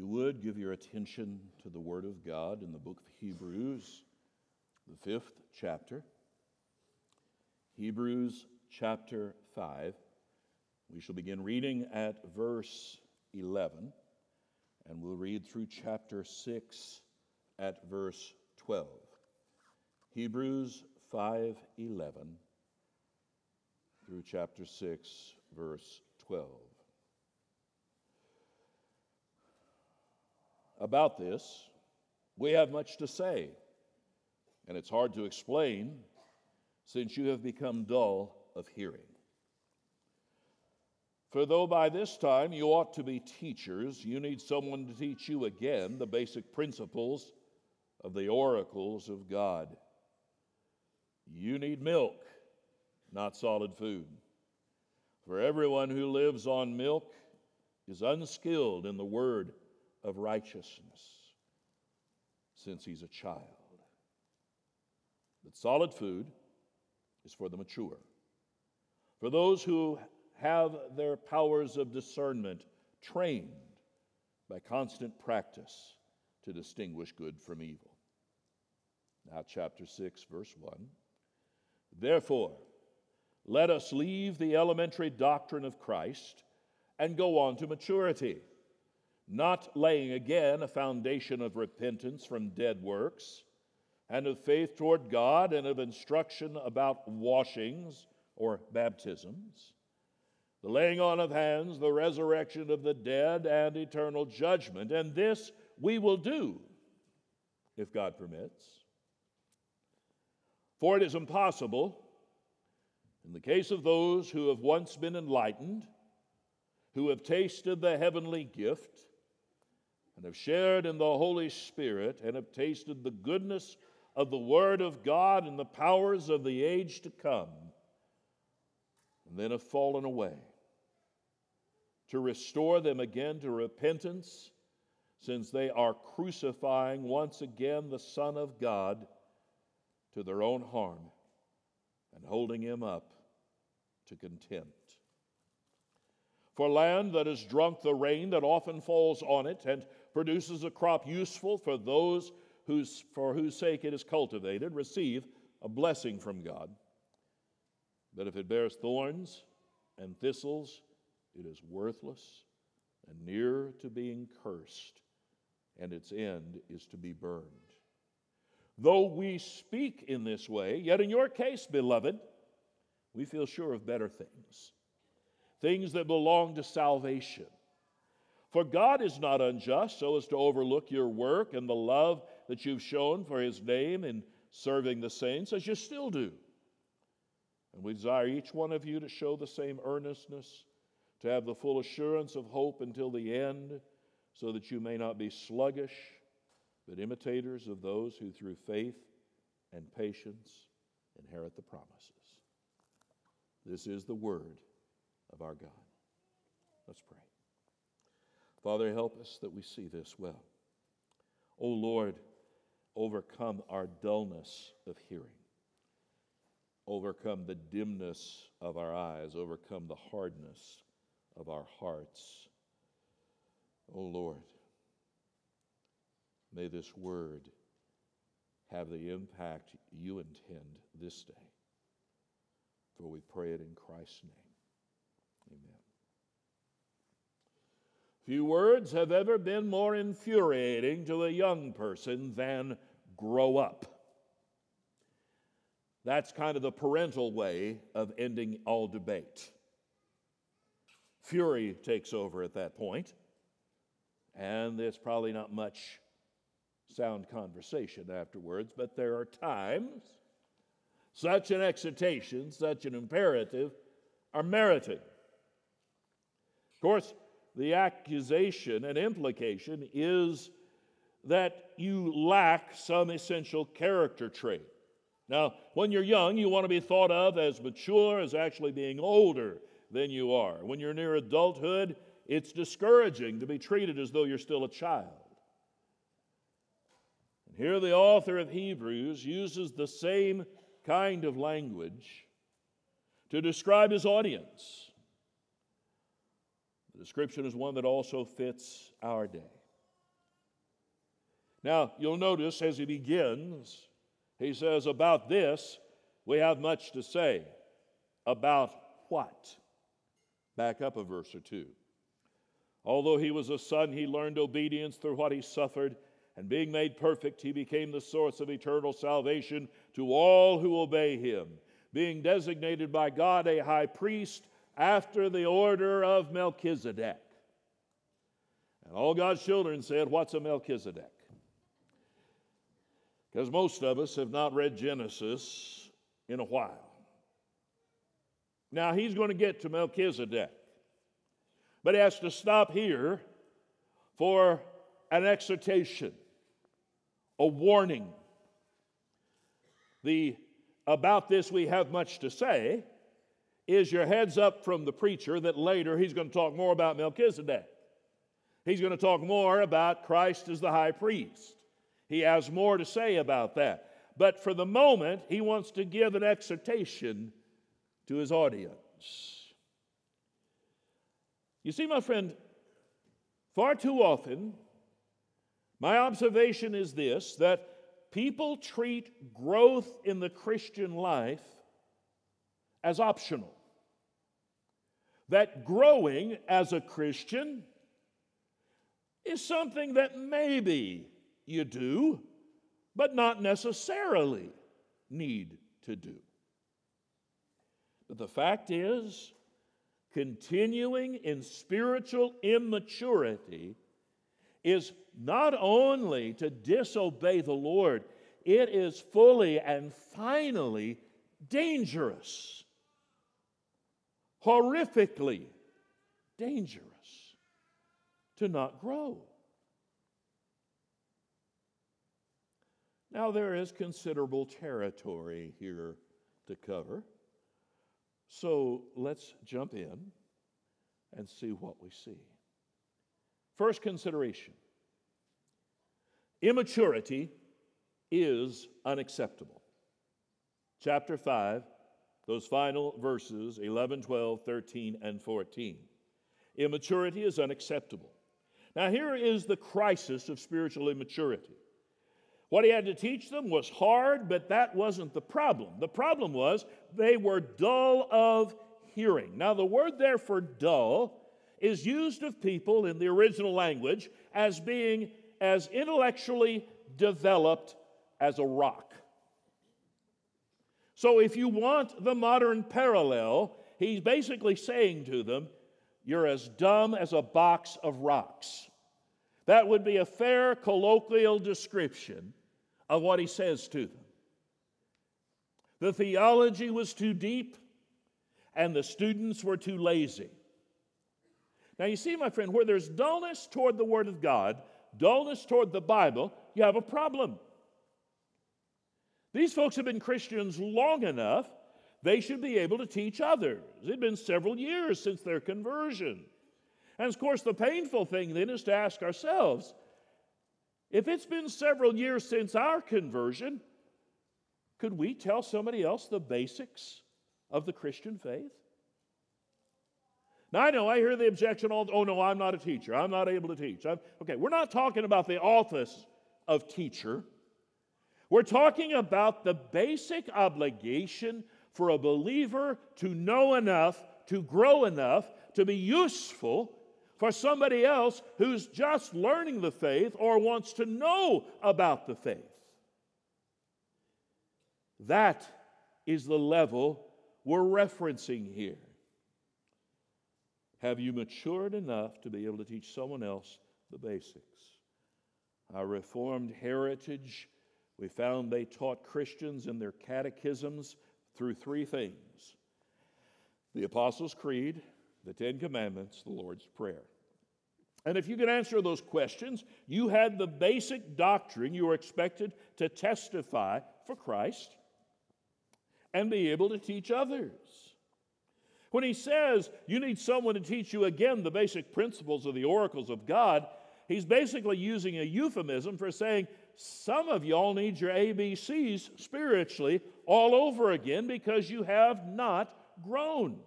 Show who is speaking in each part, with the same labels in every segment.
Speaker 1: you would, give your attention to the Word of God in the book of Hebrews, the fifth chapter. Hebrews chapter 5. We shall begin reading at verse 11, and we'll read through chapter 6 at verse 12. Hebrews 5:11 through chapter 6 verse 12. About this, we have much to say, and it's hard to explain since you have become dull of hearing. For though by this time you ought to be teachers, you need someone to teach you again the basic principles of the oracles of God. You need milk, not solid food. For everyone who lives on milk is unskilled in the word of righteousness since he's a child. But solid food is for the mature, for those who have their powers of discernment trained by constant practice to distinguish good from evil. Now, chapter 6, verse 1. Therefore, let us leave the elementary doctrine of Christ and go on to maturity not laying again a foundation of repentance from dead works, and of faith toward God, and of instruction about washings or baptisms, the laying on of hands, the resurrection of the dead, and eternal judgment. And this we will do, if God permits. For it is impossible, in the case of those who have once been enlightened, who have tasted the heavenly gift, and have shared in the Holy Spirit and have tasted the goodness of the Word of God and the powers of the age to come, and then have fallen away. To restore them again to repentance, since they are crucifying once again the Son of God to their own harm and holding him up to contempt. For land that has drunk the rain that often falls on it and produces a crop useful for those whose, for whose sake it is cultivated, receive a blessing from God. But if it bears thorns and thistles, it is worthless and near to being cursed, and its end is to be burned. Though we speak in this way, yet in your case, beloved, we feel sure of better things, things that belong to salvation for God is not unjust so as to overlook your work and the love that you've shown for his name in serving the saints, as you still do. And we desire each one of you to show the same earnestness, to have the full assurance of hope until the end, so that you may not be sluggish, but imitators of those who through faith and patience inherit the promises. This is the word of our God. Let's pray. Father, help us that we see this well. O oh Lord, overcome our dullness of hearing, overcome the dimness of our eyes, overcome the hardness of our hearts. O oh Lord, may this word have the impact you intend this day. For we pray it in Christ's name. Amen. Few words have ever been more infuriating to a young person than grow up. That's kind of the parental way of ending all debate. Fury takes over at that point, and there's probably not much sound conversation afterwards, but there are times such an exhortation, such an imperative are merited. Of course, the accusation and implication is that you lack some essential character trait. Now, when you're young, you want to be thought of as mature, as actually being older than you are. When you're near adulthood, it's discouraging to be treated as though you're still a child. And here, the author of Hebrews uses the same kind of language to describe his audience description is one that also fits our day. Now, you'll notice as he begins, he says, About this, we have much to say. About what? Back up a verse or two. Although he was a son, he learned obedience through what he suffered, and being made perfect, he became the source of eternal salvation to all who obey him, being designated by God a high priest after the order of Melchizedek. And all God's children said, What's a Melchizedek? Because most of us have not read Genesis in a while. Now, he's going to get to Melchizedek, but he has to stop here for an exhortation, a warning. The about this we have much to say is your heads up from the preacher that later he's going to talk more about Melchizedek. He's going to talk more about Christ as the high priest. He has more to say about that. But for the moment, he wants to give an exhortation to his audience. You see, my friend, far too often, my observation is this that people treat growth in the Christian life as optional. That growing as a Christian is something that maybe you do, but not necessarily need to do. But the fact is, continuing in spiritual immaturity is not only to disobey the Lord, it is fully and finally dangerous, horrifically dangerous to not grow. Now, there is considerable territory here to cover. So let's jump in and see what we see. First consideration immaturity is unacceptable. Chapter 5, those final verses 11, 12, 13, and 14. Immaturity is unacceptable. Now, here is the crisis of spiritual immaturity. What he had to teach them was hard, but that wasn't the problem. The problem was they were dull of hearing. Now, the word there for dull is used of people in the original language as being as intellectually developed as a rock. So, if you want the modern parallel, he's basically saying to them, You're as dumb as a box of rocks. That would be a fair colloquial description of what he says to them. The theology was too deep, and the students were too lazy. Now, you see, my friend, where there's dullness toward the Word of God, dullness toward the Bible, you have a problem. These folks have been Christians long enough, they should be able to teach others. It's been several years since their conversion. And of course, the painful thing then is to ask ourselves if it's been several years since our conversion, could we tell somebody else the basics of the Christian faith? Now, I know I hear the objection all, oh, no, I'm not a teacher. I'm not able to teach. I'm, okay, we're not talking about the office of teacher. We're talking about the basic obligation for a believer to know enough, to grow enough, to be useful for somebody else who's just learning the faith or wants to know about the faith. That is the level we're referencing here. Have you matured enough to be able to teach someone else the basics? Our Reformed heritage, we found they taught Christians in their catechisms through three things the Apostles' Creed, the Ten Commandments, the Lord's Prayer. And if you could answer those questions, you had the basic doctrine you were expected to testify for Christ and be able to teach others. When he says you need someone to teach you again the basic principles of the oracles of God, he's basically using a euphemism for saying some of y'all need your ABCs spiritually all over again because you have not grown.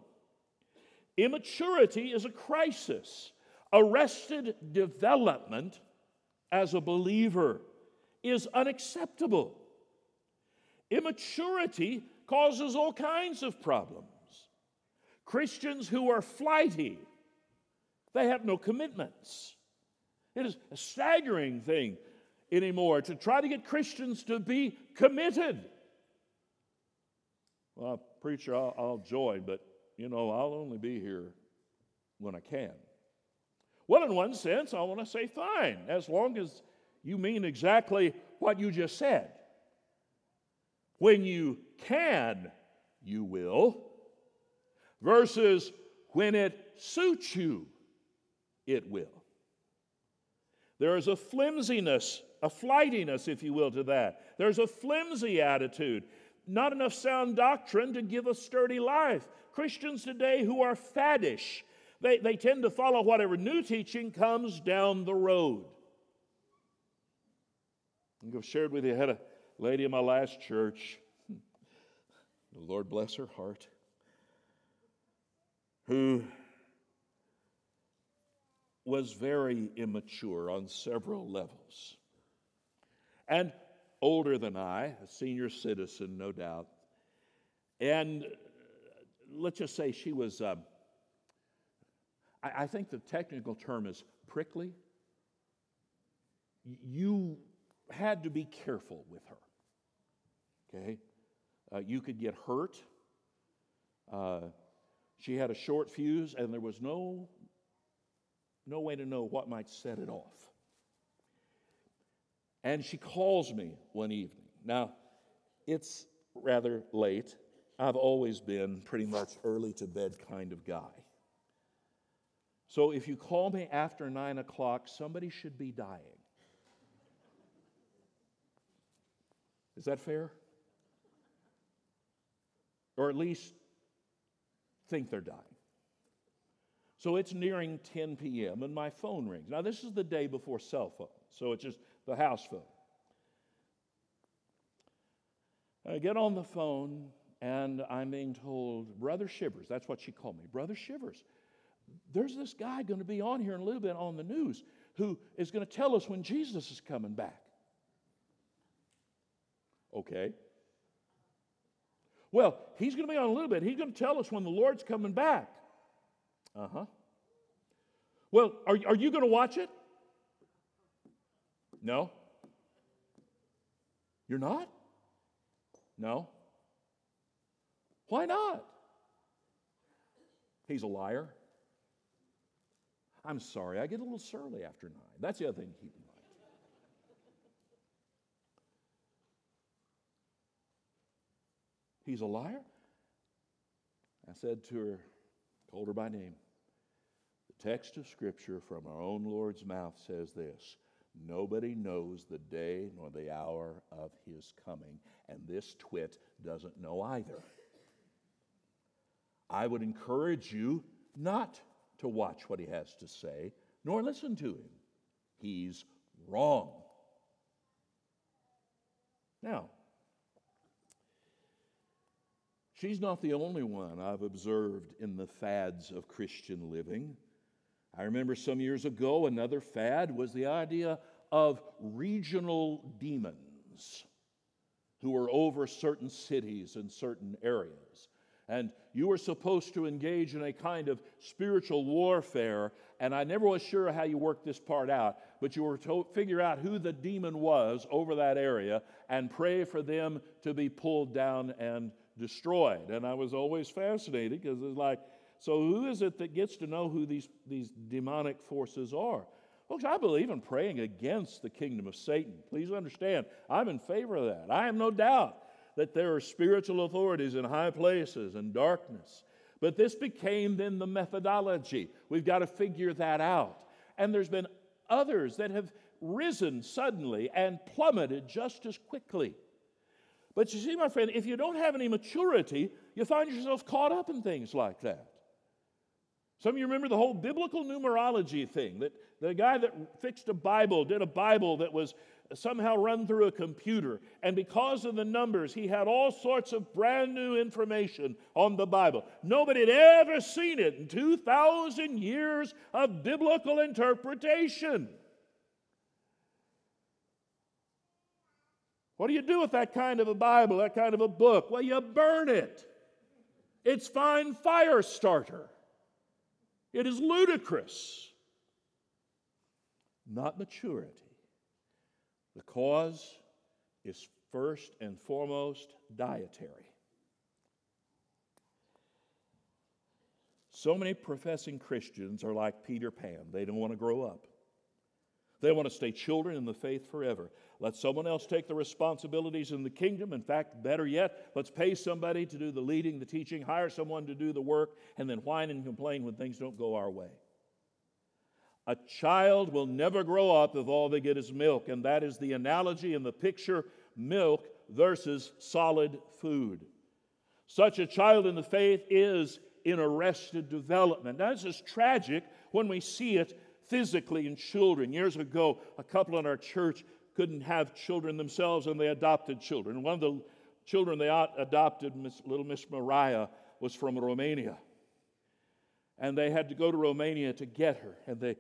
Speaker 1: Immaturity is a crisis arrested development as a believer. is unacceptable. Immaturity causes all kinds of problems. Christians who are flighty, they have no commitments. It is a staggering thing anymore to try to get Christians to be committed. Well, preacher, I'll, I'll join, but you know, I'll only be here when I can. Well, in one sense, I want to say fine, as long as you mean exactly what you just said. When you can, you will, versus when it suits you, it will. There is a flimsiness, a flightiness, if you will, to that. There's a flimsy attitude. Not enough sound doctrine to give a sturdy life. Christians today who are faddish, they, they tend to follow whatever new teaching comes down the road. I've shared with you, I had a lady in my last church, the Lord bless her heart, who was very immature on several levels. And older than I, a senior citizen, no doubt. And let's just say she was, um, I, I think the technical term is prickly. You had to be careful with her. Okay? Uh, you could get hurt. Uh, she had a short fuse, and there was no, no way to know what might set it off. And she calls me one evening. Now, it's rather late. I've always been pretty much early to bed kind of guy. So if you call me after nine o'clock, somebody should be dying. Is that fair? Or at least think they're dying. So it's nearing 10 p.m. and my phone rings. Now, this is the day before cell phone, so it's just the house phone. I get on the phone and I'm being told, Brother Shivers, that's what she called me, Brother Shivers, there's this guy going to be on here in a little bit on the news who is going to tell us when Jesus is coming back. Okay. Well, he's going to be on a little bit. He's going to tell us when the Lord's coming back. Uh huh. Well, are, are you going to watch it? No. You're not? No. Why not? He's a liar. I'm sorry, I get a little surly after nine. That's the other thing to keep in mind. He's a liar? I said to her, called her by name. The text of Scripture from our own Lord's mouth says this Nobody knows the day nor the hour of his coming, and this twit doesn't know either. I would encourage you not to watch what he has to say, nor listen to him. He's wrong. Now, she's not the only one I've observed in the fads of Christian living. I remember some years ago, another fad was the idea of regional demons who were over certain cities and certain areas. And you were supposed to engage in a kind of spiritual warfare. And I never was sure how you worked this part out, but you were to figure out who the demon was over that area and pray for them to be pulled down and destroyed. And I was always fascinated because it's like, so, who is it that gets to know who these, these demonic forces are? Folks, I believe in praying against the kingdom of Satan. Please understand, I'm in favor of that. I have no doubt that there are spiritual authorities in high places and darkness. But this became then the methodology. We've got to figure that out. And there's been others that have risen suddenly and plummeted just as quickly. But you see, my friend, if you don't have any maturity, you find yourself caught up in things like that. Some of you remember the whole biblical numerology thing that the guy that fixed a Bible did a Bible that was somehow run through a computer. And because of the numbers, he had all sorts of brand new information on the Bible. Nobody had ever seen it in 2,000 years of biblical interpretation. What do you do with that kind of a Bible, that kind of a book? Well, you burn it. It's fine fire starter. It is ludicrous, not maturity. The cause is first and foremost dietary. So many professing Christians are like Peter Pan. They don't want to grow up. They want to stay children in the faith forever. Let someone else take the responsibilities in the kingdom. In fact, better yet, let's pay somebody to do the leading, the teaching, hire someone to do the work, and then whine and complain when things don't go our way. A child will never grow up if all they get is milk, and that is the analogy and the picture milk versus solid food. Such a child in the faith is in arrested development. Now, this is tragic when we see it physically in children. Years ago, a couple in our church couldn't have children themselves and they adopted children. One of the children they adopted, Miss, little Miss Mariah, was from Romania. And they had to go to Romania to get her. And they,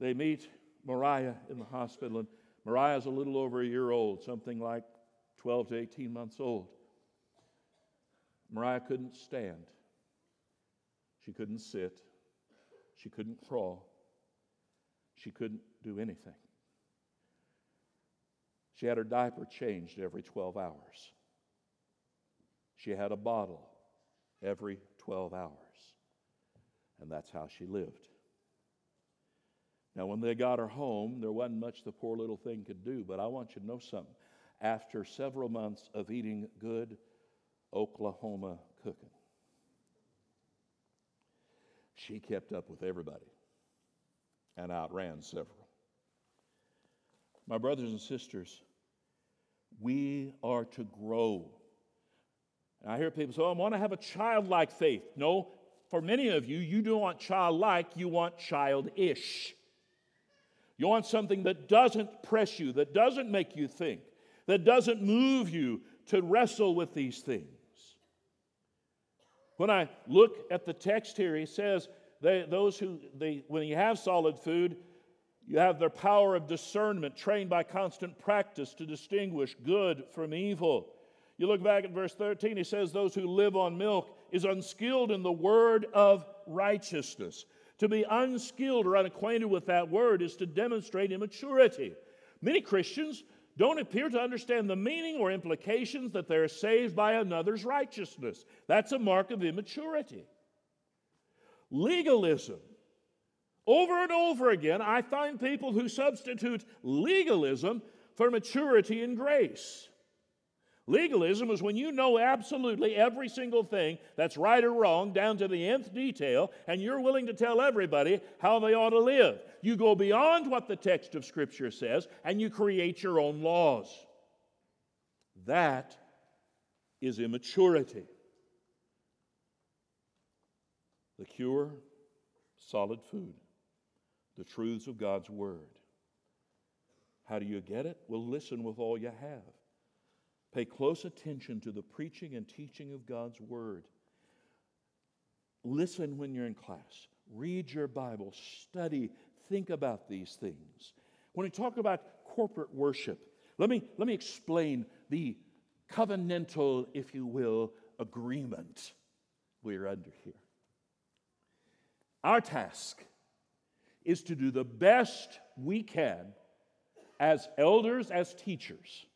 Speaker 1: they meet Mariah in the hospital. And Mariah's a little over a year old, something like 12 to 18 months old. Mariah couldn't stand. She couldn't sit. She couldn't crawl. She couldn't do anything. She had her diaper changed every 12 hours. She had a bottle every 12 hours. And that's how she lived. Now, when they got her home, there wasn't much the poor little thing could do, but I want you to know something. After several months of eating good Oklahoma cooking, she kept up with everybody and outran several. My brothers and sisters, we are to grow. And I hear people say, oh, I want to have a childlike faith. No, for many of you, you don't want childlike, you want childish. You want something that doesn't press you, that doesn't make you think, that doesn't move you to wrestle with these things. When I look at the text here, he says, they, those who, they, when you have solid food, you have their power of discernment, trained by constant practice to distinguish good from evil. You look back at verse 13, he says, Those who live on milk is unskilled in the word of righteousness. To be unskilled or unacquainted with that word is to demonstrate immaturity. Many Christians don't appear to understand the meaning or implications that they're saved by another's righteousness. That's a mark of immaturity. Legalism. Over and over again, I find people who substitute legalism for maturity and grace. Legalism is when you know absolutely every single thing that's right or wrong down to the nth detail, and you're willing to tell everybody how they ought to live. You go beyond what the text of Scripture says, and you create your own laws. That is immaturity. The cure, solid food, the truths of God's Word. How do you get it? Well, listen with all you have. Pay close attention to the preaching and teaching of God's Word. Listen when you're in class. Read your Bible. Study. Think about these things. When we talk about corporate worship, let me, let me explain the covenantal, if you will, agreement we're under here. Our task is to do the best we can as elders, as teachers,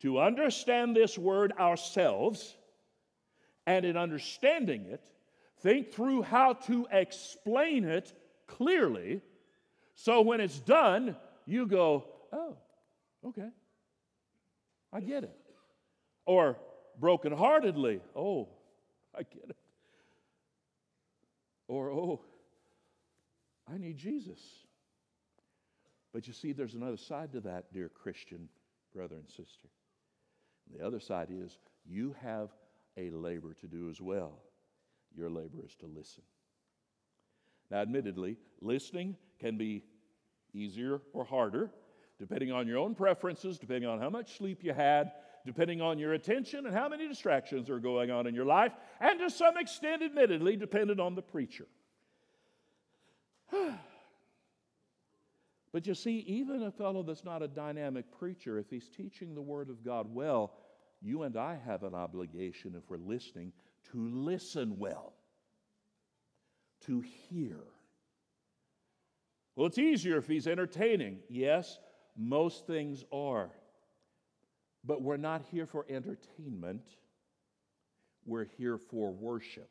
Speaker 1: to understand this word ourselves, and in understanding it, think through how to explain it clearly so when it's done, you go, oh, okay, I get it. Or brokenheartedly, oh, I get it. Or, oh, I need Jesus. But you see, there's another side to that, dear Christian brother and sister. And the other side is you have a labor to do as well. Your labor is to listen. Now, admittedly, listening can be easier or harder, depending on your own preferences, depending on how much sleep you had, depending on your attention and how many distractions are going on in your life, and to some extent, admittedly, dependent on the preacher. but you see, even a fellow that's not a dynamic preacher, if he's teaching the Word of God well, you and I have an obligation, if we're listening, to listen well, to hear. Well, it's easier if he's entertaining. Yes, most things are. But we're not here for entertainment, we're here for worship.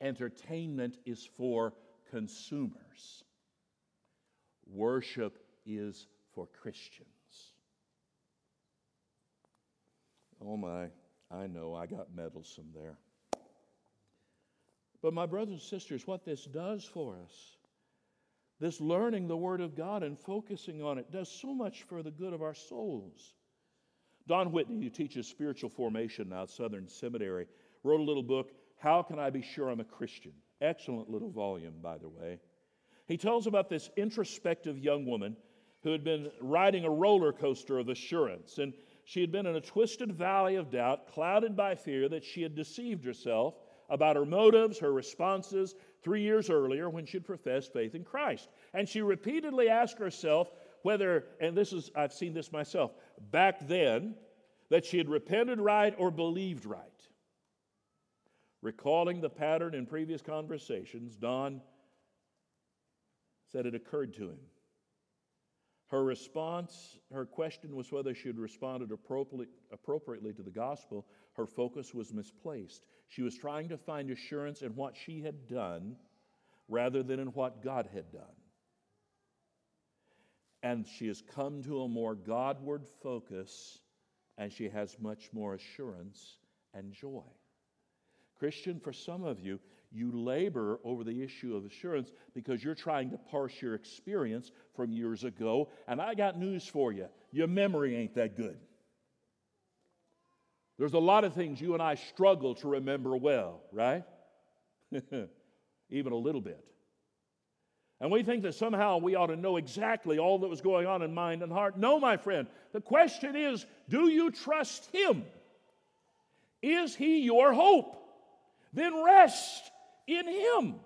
Speaker 1: Entertainment is for consumers, worship is for Christians. Oh my, I know I got meddlesome there. But, my brothers and sisters, what this does for us, this learning the Word of God and focusing on it, does so much for the good of our souls. Don Whitney, who teaches spiritual formation now at Southern Seminary, wrote a little book, How Can I Be Sure I'm a Christian? Excellent little volume, by the way. He tells about this introspective young woman who had been riding a roller coaster of assurance. And she had been in a twisted valley of doubt, clouded by fear that she had deceived herself about her motives, her responses three years earlier when she had professed faith in Christ. And she repeatedly asked herself whether, and this is, I've seen this myself, back then, that she had repented right or believed right. Recalling the pattern in previous conversations, Don said it occurred to him her response, her question was whether she had responded appropriately to the gospel. Her focus was misplaced. She was trying to find assurance in what she had done rather than in what God had done. And she has come to a more Godward focus, and she has much more assurance and joy. Christian, for some of you, you labor over the issue of assurance because you're trying to parse your experience from years ago. And I got news for you your memory ain't that good. There's a lot of things you and I struggle to remember well, right? Even a little bit. And we think that somehow we ought to know exactly all that was going on in mind and heart. No, my friend. The question is do you trust Him? Is He your hope? Then rest in Him.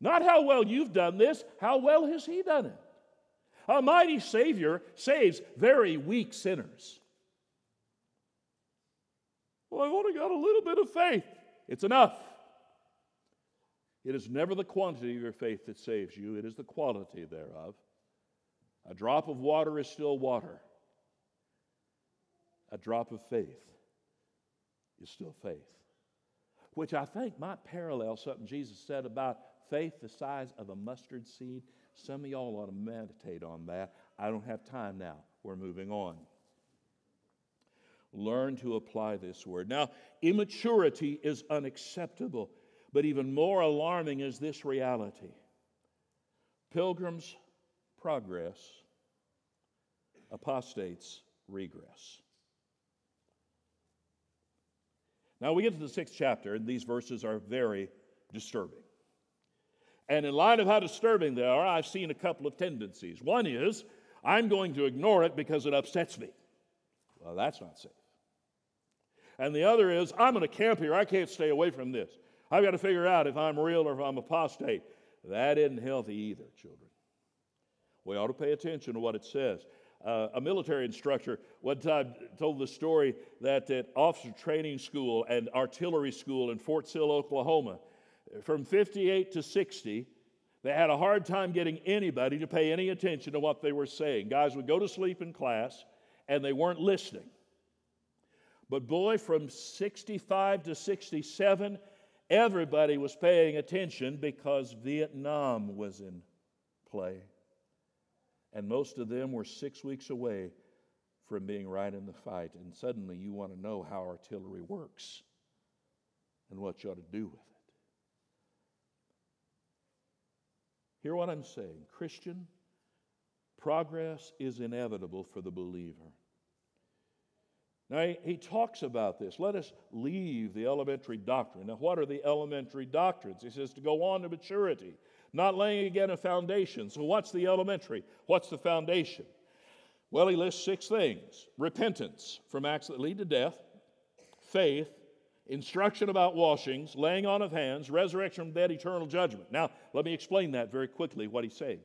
Speaker 1: Not how well you've done this, how well has He done it? A mighty Savior saves very weak sinners. Well, I've only got a little bit of faith. It's enough. It is never the quantity of your faith that saves you, it is the quality thereof. A drop of water is still water, a drop of faith is still faith which I think might parallel something Jesus said about faith the size of a mustard seed. Some of y'all ought to meditate on that. I don't have time now. We're moving on. Learn to apply this word. Now, immaturity is unacceptable, but even more alarming is this reality pilgrims progress, apostates regress. Now we get to the sixth chapter, and these verses are very disturbing. And in light of how disturbing they are, I've seen a couple of tendencies. One is, I'm going to ignore it because it upsets me. Well, that's not safe. And the other is, I'm going to camp here. I can't stay away from this. I've got to figure out if I'm real or if I'm apostate. That isn't healthy either, children. We ought to pay attention to what it says. Uh, a military instructor one time told the story that at officer training school and artillery school in Fort Sill, Oklahoma, from 58 to 60, they had a hard time getting anybody to pay any attention to what they were saying. Guys would go to sleep in class and they weren't listening. But boy, from 65 to 67, everybody was paying attention because Vietnam was in play and most of them were six weeks away from being right in the fight. And suddenly you want to know how artillery works and what you ought to do with it. Hear what I'm saying Christian, progress is inevitable for the believer. Now, he, he, talks about this. Let us leave the elementary doctrine. Now, what are the elementary doctrines? He says to go on to maturity, not laying again a foundation. So, what's the elementary? What's the foundation? Well, he lists six things repentance from acts that lead to death, faith instruction about washings, laying on of hands, resurrection from dead, eternal judgment. Now, let me explain that very quickly, what he's saying.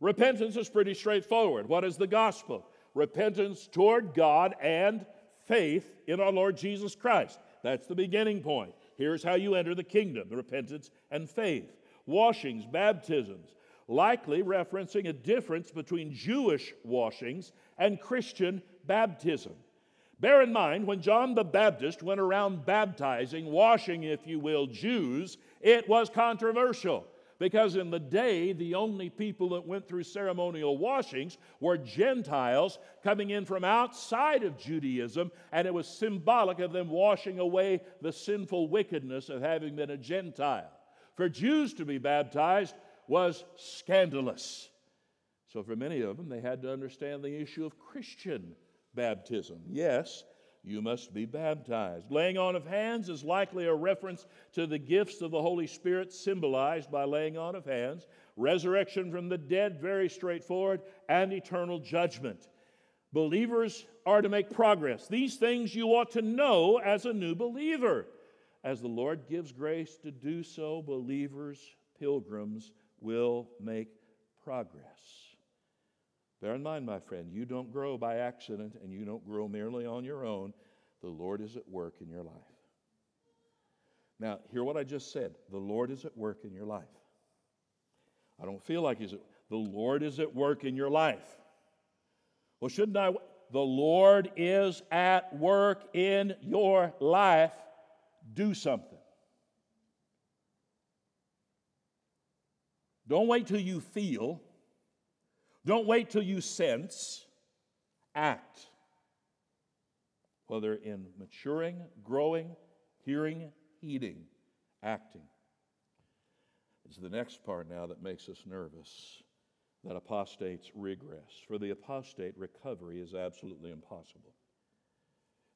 Speaker 1: Repentance is pretty straightforward. What is the gospel? Repentance toward God and faith in our Lord Jesus Christ. That's the beginning point. Here's how you enter the kingdom repentance and faith. Washings, baptisms, likely referencing a difference between Jewish washings and Christian baptism. Bear in mind, when John the Baptist went around baptizing, washing, if you will, Jews, it was controversial. Because in the day, the only people that went through ceremonial washings were Gentiles coming in from outside of Judaism, and it was symbolic of them washing away the sinful wickedness of having been a Gentile. For Jews to be baptized was scandalous. So, for many of them, they had to understand the issue of Christian baptism. Yes, you must be baptized. Laying on of hands is likely a reference to the gifts of the Holy Spirit symbolized by laying on of hands, resurrection from the dead, very straightforward, and eternal judgment. Believers are to make progress. These things you ought to know as a new believer. As the Lord gives grace to do so, believers, pilgrims will make progress. Bear in mind, my friend, you don't grow by accident and you don't grow merely on your own. The Lord is at work in your life. Now, hear what I just said. The Lord is at work in your life. I don't feel like He's at The Lord is at work in your life. Well, shouldn't I? The Lord is at work in your life. Do something. Don't wait till you feel. Don't wait till you sense, act. Whether in maturing, growing, hearing, heeding, acting. It's the next part now that makes us nervous that apostates regress. For the apostate, recovery is absolutely impossible.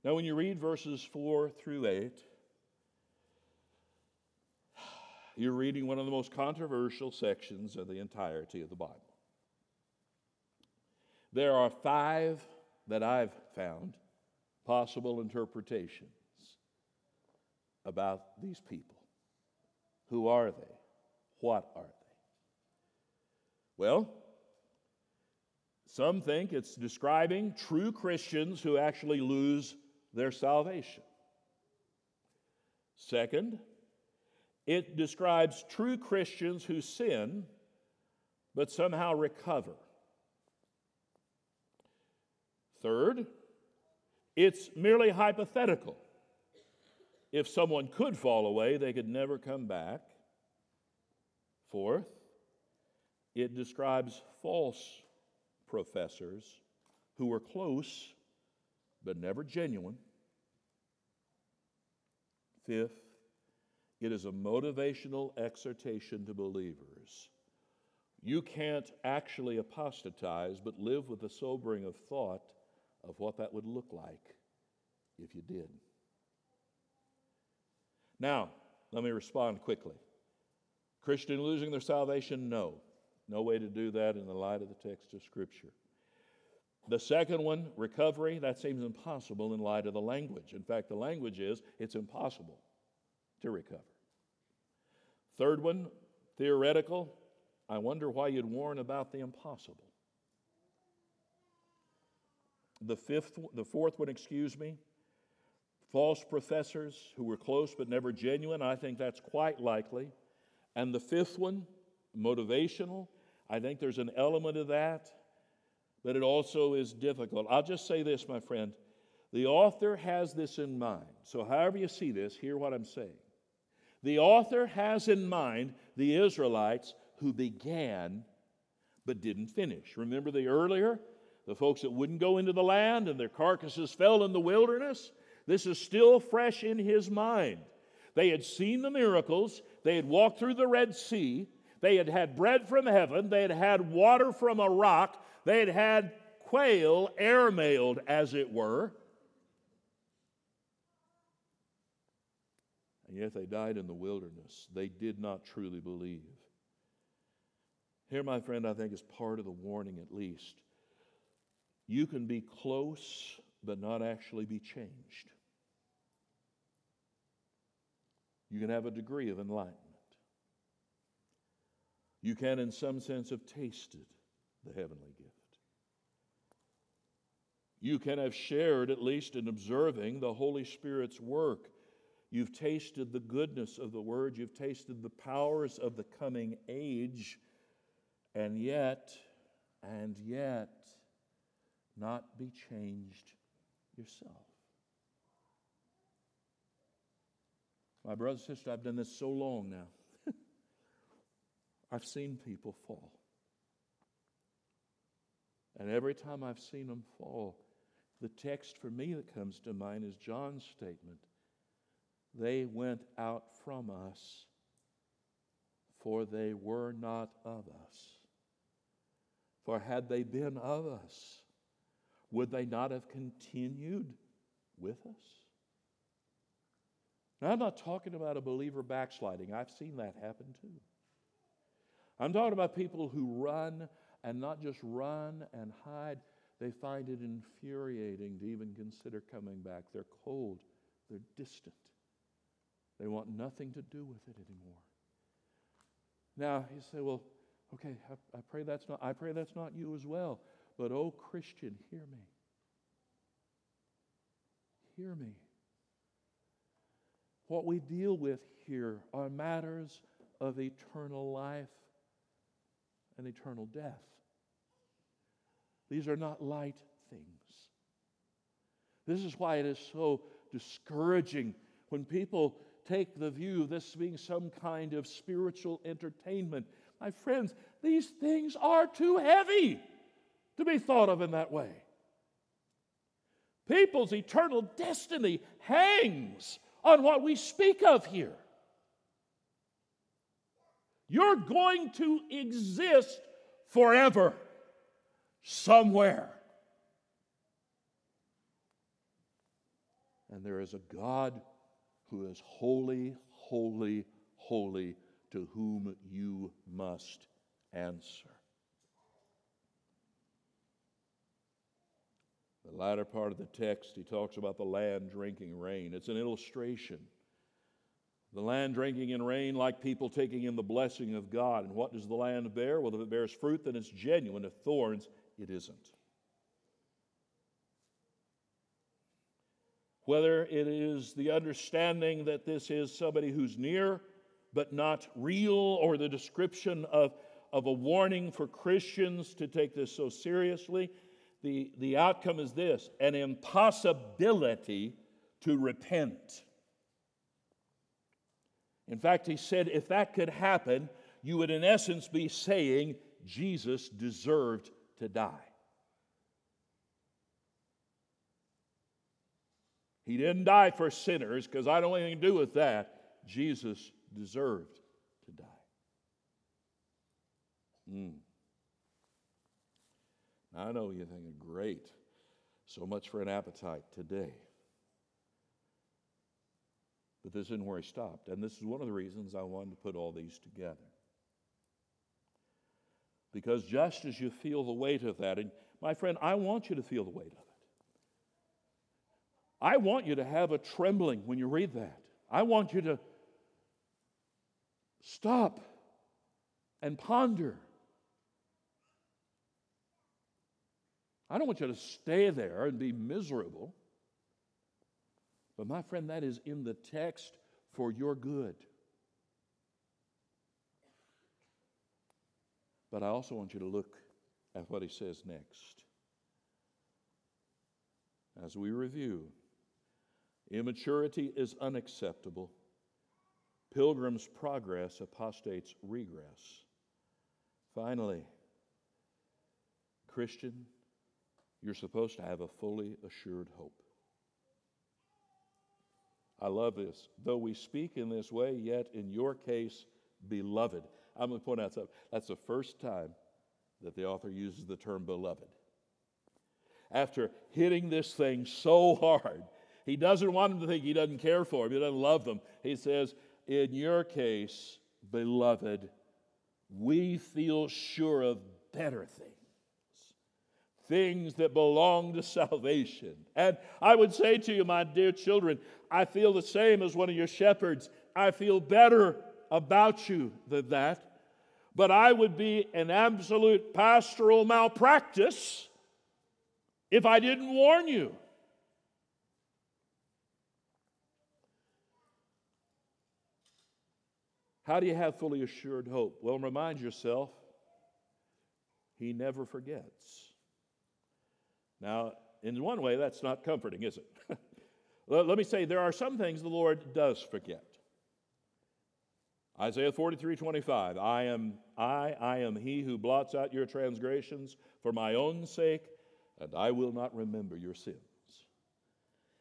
Speaker 1: Now, when you read verses 4 through 8, you're reading one of the most controversial sections of the entirety of the Bible. There are five that I've found possible interpretations about these people. Who are they? What are they? Well, some think it's describing true Christians who actually lose their salvation. Second, it describes true Christians who sin but somehow recover. Third, it's merely hypothetical. If someone could fall away, they could never come back. Fourth, it describes false professors who were close but never genuine. Fifth, it is a motivational exhortation to believers. You can't actually apostatize, but live with the sobering of thought of what that would look like if you did. Now, let me respond quickly. Christian losing their salvation? No. No way to do that in the light of the text of Scripture. The second one, recovery, that seems impossible in light of the language. In fact, the language is it's impossible to recover. Third one, theoretical. I wonder why you'd warn about the impossible. The fifth, the fourth one, excuse me, false professors who were close but never genuine. I think that's quite likely. And the fifth one, motivational. I think there's an element of that, but it also is difficult. I'll just say this, my friend. The author has this in mind. So, however you see this, hear what I'm saying. The author has in mind the Israelites who began but didn't finish. Remember the earlier the folks that wouldn't go into the land and their carcasses fell in the wilderness. This is still fresh in his mind. They had seen the miracles, they had walked through the Red Sea, they had had bread from heaven, they had had water from a rock, they had had quail air mailed, as it were. And yet they died in the wilderness. They did not truly believe. Here, my friend, I think is part of the warning at least. You can be close but not actually be changed. you can have a degree of enlightenment. You can, in some sense, have tasted the heavenly gift. You can have shared, at least in observing, the Holy Spirit's work. You've tasted the goodness of the Word, you've tasted the powers of the coming age, and yet, and yet, not be changed yourself. My brother, sister, I've done this so long now. I've seen people fall. And every time I've seen them fall, the text for me that comes to mind is John's statement They went out from us, for they were not of us. For had they been of us, would they not have continued with us? Now, I'm not talking about a believer backsliding. I've seen that happen too. I'm talking about people who run and not just run and hide, they find it infuriating to even consider coming back. They're cold, they're distant, they want nothing to do with it anymore. Now, you say, well, okay, I, I pray that's not, I pray that's not you as well. But, oh, Christian, hear me. Hear me. What we deal with here are matters of eternal life and eternal death. These are not light things. This is why it is so discouraging when people take the view of this being some kind of spiritual entertainment. My friends, these things are too heavy to be thought of in that way. People's eternal destiny hangs on what we speak of here. You're going to exist forever somewhere. And there is a God who is holy, holy, holy, to whom you must answer. The latter part of the text, he talks about the land drinking rain. It's an illustration. The land drinking in rain, like people taking in the blessing of God. And what does the land bear? Well, if it bears fruit, then it's genuine. If thorns, it isn't. Whether it is the understanding that this is somebody who's near but not real, or the description of, of a warning for Christians to take this so seriously, the, the outcome is this an impossibility to repent. In fact, he said if that could happen, you would in essence be saying Jesus deserved to die. He didn't die for sinners because I don't want anything to do with that. Jesus deserved to die. Mm. I know you're thinking, great, so much for an appetite today. But this isn't where he stopped. And this is one of the reasons I wanted to put all these together. Because just as you feel the weight of that, and my friend, I want you to feel the weight of it. I want you to have a trembling when you read that. I want you to stop and ponder. I don't want you to stay there and be miserable. But my friend, that is in the text for your good. But I also want you to look at what he says next. As we review, immaturity is unacceptable. Pilgrim's progress, apostate's regress. Finally, Christian, you're supposed to have a fully assured hope. I love this. Though we speak in this way, yet in your case, beloved. I'm going to point out something. That's the first time that the author uses the term beloved. After hitting this thing so hard, he doesn't want them to think he doesn't care for them, he doesn't love them. He says, In your case, beloved, we feel sure of better things things that belong to salvation. And I would say to you, my dear children, I feel the same as one of your shepherds I feel better about you than that. But I would be an absolute pastoral malpractice if I didn't warn you. How do you have fully assured hope? Well, remind yourself, He never forgets. Now, in one way, that's not comforting, is it? Let me say, there are some things the Lord does forget. Isaiah 43, 25. I am I, I am he who blots out your transgressions for my own sake, and I will not remember your sins.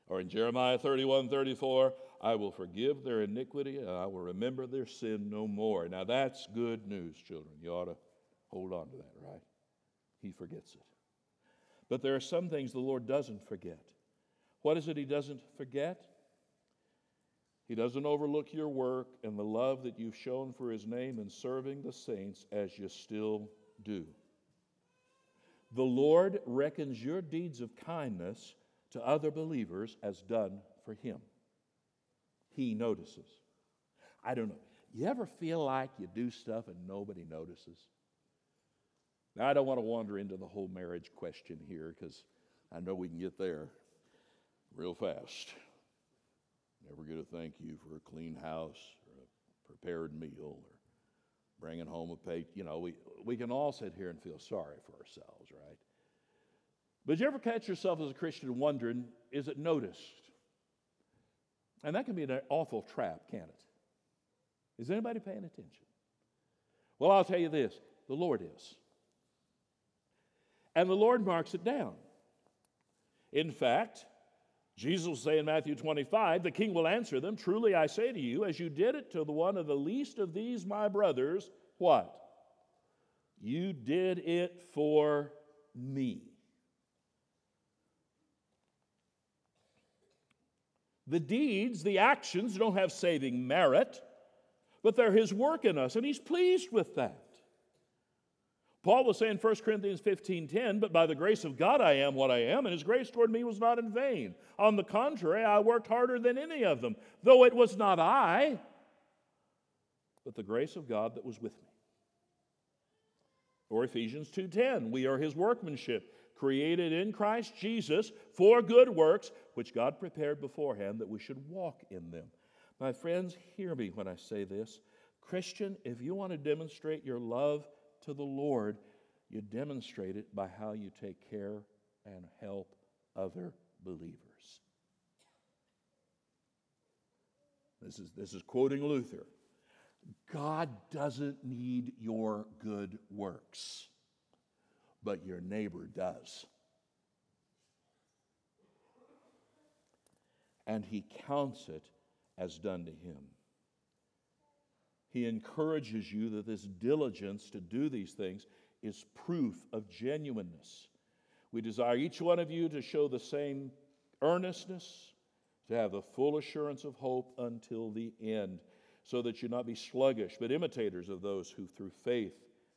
Speaker 1: Or in Jeremiah 31, 34, I will forgive their iniquity and I will remember their sin no more. Now that's good news, children. You ought to hold on to that, right? He forgets it. But there are some things the Lord doesn't forget. What is it He doesn't forget? He doesn't overlook your work and the love that you've shown for His name in serving the saints as you still do. The Lord reckons your deeds of kindness to other believers as done for Him. He notices. I don't know. You ever feel like you do stuff and nobody notices? Now, I don't want to wander into the whole marriage question here because I know we can get there real fast. Never get a thank you for a clean house or a prepared meal or bringing home a pay. You know, we, we can all sit here and feel sorry for ourselves, right? But you ever catch yourself as a Christian wondering, is it noticed? And that can be an awful trap, can't it? Is anybody paying attention? Well, I'll tell you this the Lord is. And the Lord marks it down. In fact, Jesus will say in Matthew 25, the king will answer them, Truly I say to you, as you did it to the one of the least of these my brothers, what? You did it for me. The deeds, the actions don't have saving merit, but they're his work in us, and he's pleased with that. Paul was saying 1 Corinthians 15 10, but by the grace of God I am what I am, and his grace toward me was not in vain. On the contrary, I worked harder than any of them, though it was not I, but the grace of God that was with me. Or Ephesians 2:10, we are his workmanship, created in Christ Jesus for good works, which God prepared beforehand that we should walk in them. My friends, hear me when I say this. Christian, if you want to demonstrate your love to the Lord, you demonstrate it by how you take care and help other believers. This is, this is quoting Luther. God doesn't need your good works, but your neighbor does. And he counts it as done to him he encourages you that this diligence to do these things is proof of genuineness. We desire each one of you to show the same earnestness, to have the full assurance of hope until the end, so that you not be sluggish, but imitators of those who through faith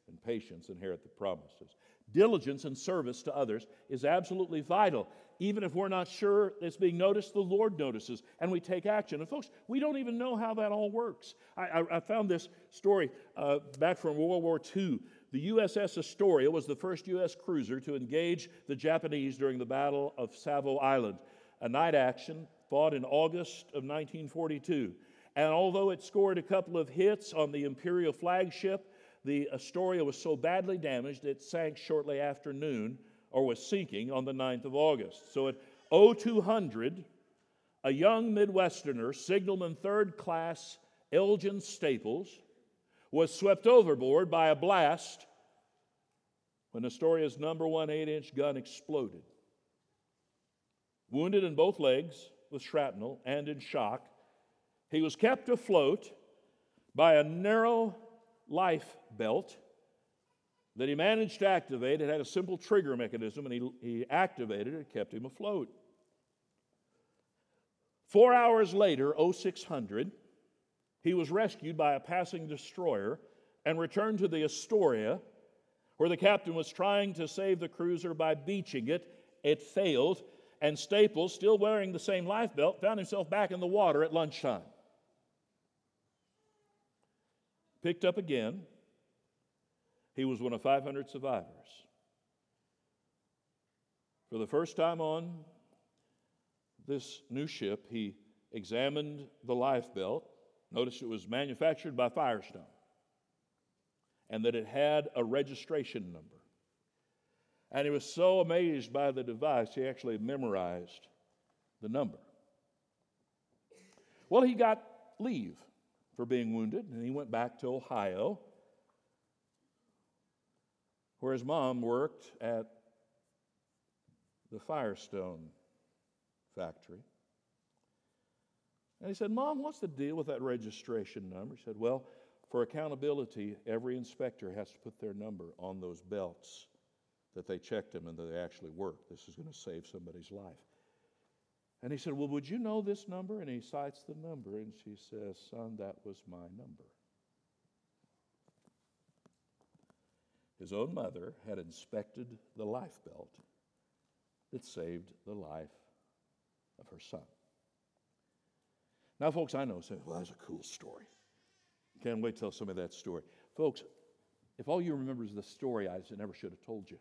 Speaker 1: and patience inherit the promises. Diligence and service to others is absolutely vital. Even if we're not sure it's being noticed, the Lord notices and we take action. And folks, we don't even know how that all works. I, I, I found this story uh, back from World War II. The USS Astoria was the first U.S. cruiser to engage the Japanese during the Battle of Savo Island, a night action fought in August of 1942. And although it scored a couple of hits on the Imperial flagship, the Astoria was so badly damaged it sank shortly after noon or was sinking on the 9th of August. So at 0200, a young Midwesterner, signalman third class Elgin Staples, was swept overboard by a blast when Astoria's number one 8 inch gun exploded. Wounded in both legs with shrapnel and in shock, he was kept afloat by a narrow life belt that he managed to activate. It had a simple trigger mechanism, and he, he activated it, kept him afloat. Four hours later, 0600, he was rescued by a passing destroyer and returned to the Astoria, where the captain was trying to save the cruiser by beaching it. It failed, and Staples, still wearing the same life belt, found himself back in the water at lunchtime. Picked up again. He was one of 500 survivors. For the first time on this new ship, he examined the life belt. Notice it was manufactured by Firestone and that it had a registration number. And he was so amazed by the device, he actually memorized the number. Well, he got leave for being wounded, and he went back to Ohio, where his mom worked at the Firestone factory. And he said, Mom, what's the deal with that registration number? He said, Well, for accountability, every inspector has to put their number on those belts that they checked them and that they actually work. This is going to save somebody's life. And he said, Well, would you know this number? And he cites the number, and she says, Son, that was my number. His own mother had inspected the life belt that saved the life of her son. Now, folks, I know say, well, that's a cool story. Can't wait to tell some of that story. Folks, if all you remember is the story, I never should have told you.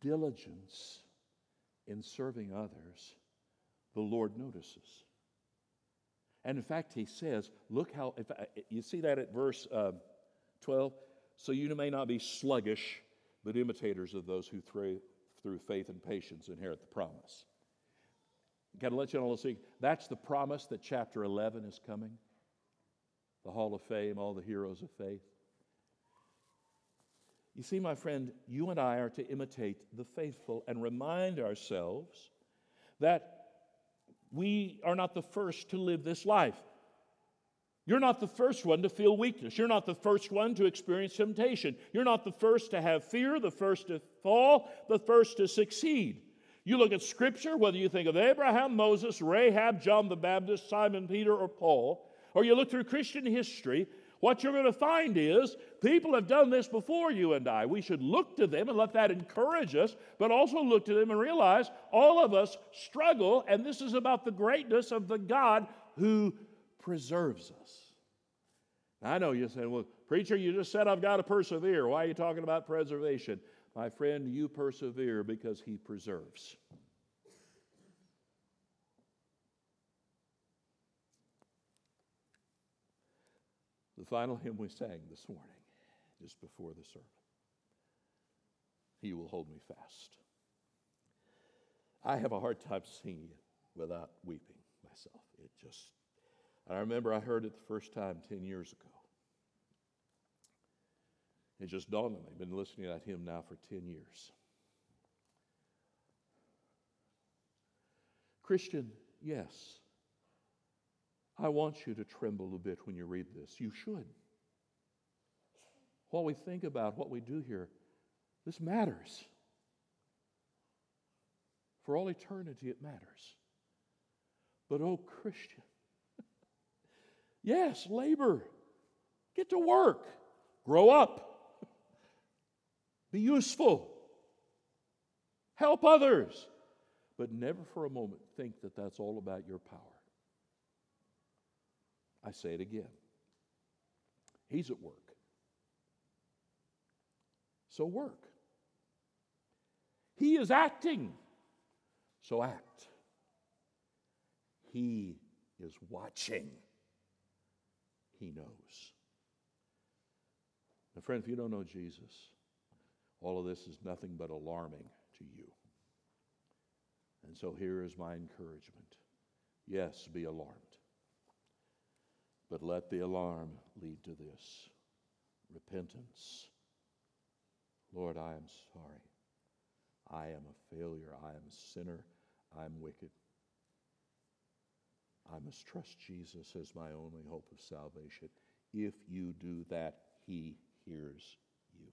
Speaker 1: Diligence in serving others, the Lord notices. And in fact, he says, look how, if I, you see that at verse uh, 12? So you may not be sluggish, but imitators of those who through, through faith and patience inherit the promise. Got to let you know, see, that's the promise that chapter 11 is coming. The Hall of Fame, all the heroes of faith. You see, my friend, you and I are to imitate the faithful and remind ourselves that we are not the first to live this life. You're not the first one to feel weakness. You're not the first one to experience temptation. You're not the first to have fear, the first to fall, the first to succeed. You look at Scripture, whether you think of Abraham, Moses, Rahab, John the Baptist, Simon Peter, or Paul, or you look through Christian history, what you're going to find is people have done this before you and I. We should look to them and let that encourage us, but also look to them and realize all of us struggle, and this is about the greatness of the God who preserves us. Now, I know you're saying, well, preacher, you just said I've got to persevere. Why are you talking about preservation? My friend, you persevere because he preserves. Final hymn we sang this morning, just before the sermon He will hold me fast. I have a hard time singing it without weeping myself. It just, I remember I heard it the first time 10 years ago. It just dawned on me. I've been listening to that hymn now for 10 years. Christian, yes. I want you to tremble a bit when you read this. You should. What we think about, what we do here, this matters. For all eternity, it matters. But, oh, Christian, yes, labor, get to work, grow up. Be useful. Help others. But never for a moment think that that's all about your power. I say it again. He's at work. So work. He is acting. So act. He is watching. He knows. Now, friend, if you don't know Jesus, all of this is nothing but alarming to you. And so here is my encouragement yes, be alarmed. But let the alarm lead to this repentance. Lord, I am sorry. I am a failure. I am a sinner. I'm wicked. I must trust Jesus as my only hope of salvation. If you do that, He hears you.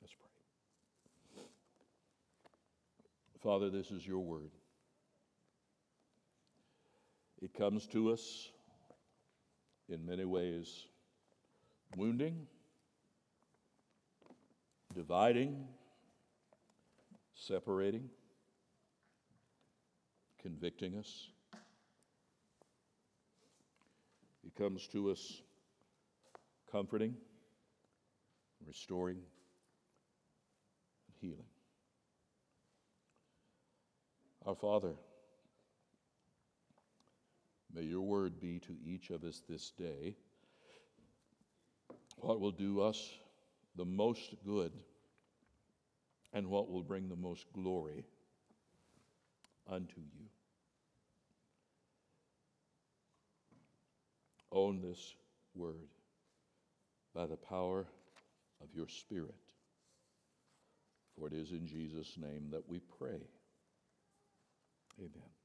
Speaker 1: Let's pray. Father, this is your word. It comes to us in many ways wounding, dividing, separating. convicting us. It comes to us comforting, restoring, healing. Our Father, may your word be to each of us this day what will do us the most good and what will bring the most glory unto you. Own this word by the power of your Spirit. For it is in Jesus' name that we pray. Amen.